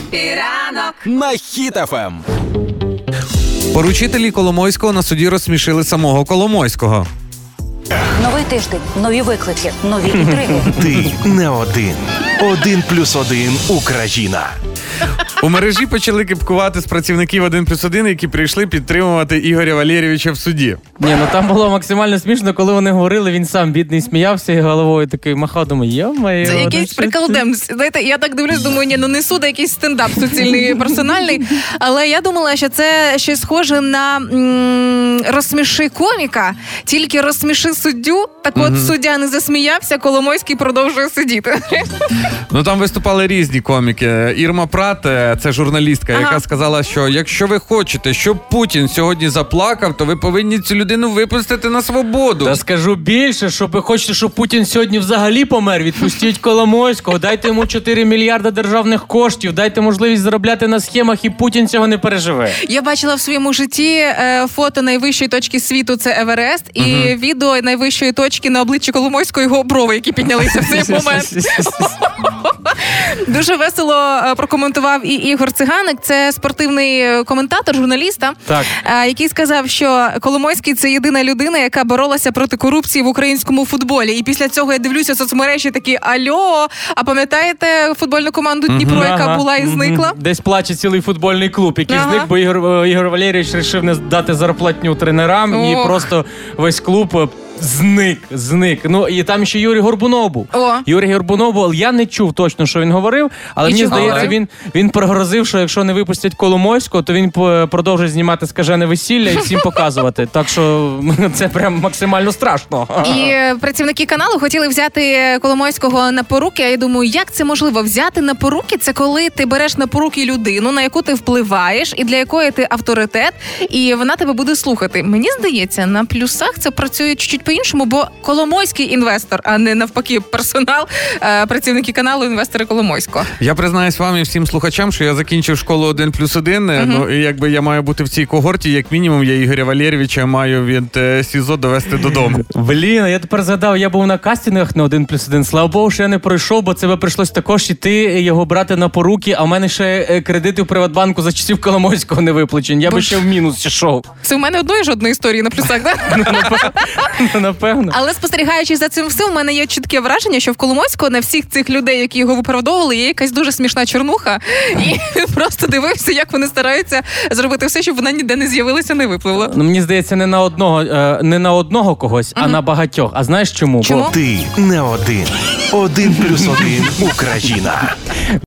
Happy ранок на Хіт FM. Поручителі Коломойського на суді розсмішили самого Коломойського. Новий тиждень, нові виклики, нові інтриги. Ти не один. Один плюс один Україна. У мережі почали кипкувати з працівників 1 плюс 1, які прийшли підтримувати Ігоря Валерійовича в суді. Ні, ну там було максимально смішно, коли вони говорили, він сам бідний сміявся і головою такий махав, думаю, йо-моє. Це ну якийсь що прикол. Знаєте, я так дивлюсь, думаю, ні, ну не суда, якийсь стендап суцільний персональний. Але я думала, що це щось схоже на м, розсміши коміка, тільки розсміши суддю. Так от суддя не засміявся, Коломойський продовжує сидіти. Ну там виступали різні коміки. Ірма Прат, е, це журналістка, Ага. яка сказала, що якщо ви хочете, щоб Путін сьогодні заплакав, то ви повинні цю людину випустити на свободу. Та скажу більше, що ви хочете, щоб Путін сьогодні взагалі помер. Відпустіть Коломойського, дайте йому 4 мільярда державних коштів, дайте можливість заробляти на схемах, і Путін цього не переживе. Я бачила в своєму житті е, фото найвищої точки світу це Еверест, і відео найвищої точки на обличчі Коломойського його брови, які піднялися в цей момент. Дуже весело е, прокоментував і Ігор Циганик. Це спортивний е, коментатор, журналіста, Так. е, який сказав, що Коломойський це єдина людина, яка боролася проти корупції в українському футболі. І після цього я дивлюся соцмережі такі альо. А пам'ятаєте футбольну команду Дніпро, яка Ага, була і зникла? Десь плаче цілий футбольний клуб, який Ага. зник, бо Ігор, Ігор Валерійович вирішив не дати зарплатню тренерам, і просто весь клуб зник, зник. Ну і там ще Юрій Горбунов був. О. Юрій Горбунов був, я не чув точно, що він говорив, але І мені чого здається, він, він пригрозив, що якщо не випустять Коломойського, то він по- продовжить знімати скажене весілля і всім показувати. Так що це прям максимально страшно. І е, працівники каналу хотіли взяти Коломойського на поруки. А я думаю, як це можливо? Взяти на поруки це коли ти береш на поруки людину, на яку ти впливаєш, і для якої ти авторитет, і вона тебе буде слухати. Мені здається, на плюсах це працює чуть-чуть по-іншому, бо Коломойський інвестор, а не навпаки, персонал, е, працівники каналу, інвестори Коломойського. Я признаюсь вам і всім слухачам, що я закінчив школу 1 плюс 1. Ну і якби я маю бути в цій когорті, як мінімум, я Ігоря Валерійовича маю від е, СІЗО довести додому. Блін, я тепер згадав, я був на кастингах на один плюс один. Слава Богу, що я не пройшов, бо це би прийшлось також іти його брати на поруки. А в мене ще е, кредити в Приватбанку за часів Коломойського не виплачені. Я би ще в мінус пішов. Це у мене одної жодної історії на плюсах. Да? Напевно. Але спостерігаючи за цим всім, у мене є чітке враження, що в Коломойського на всіх цих людей, які його виправдовували, є якась дуже смішна чорнуха, і він просто дивився, як вони стараються зробити все, щоб вона ніде не з'явилася, не випливла. Ну мені здається, не на одного, е, не на одного когось, а на багатьох. А знаєш чому? Чому? Бо Ти не один. Один плюс один Україна.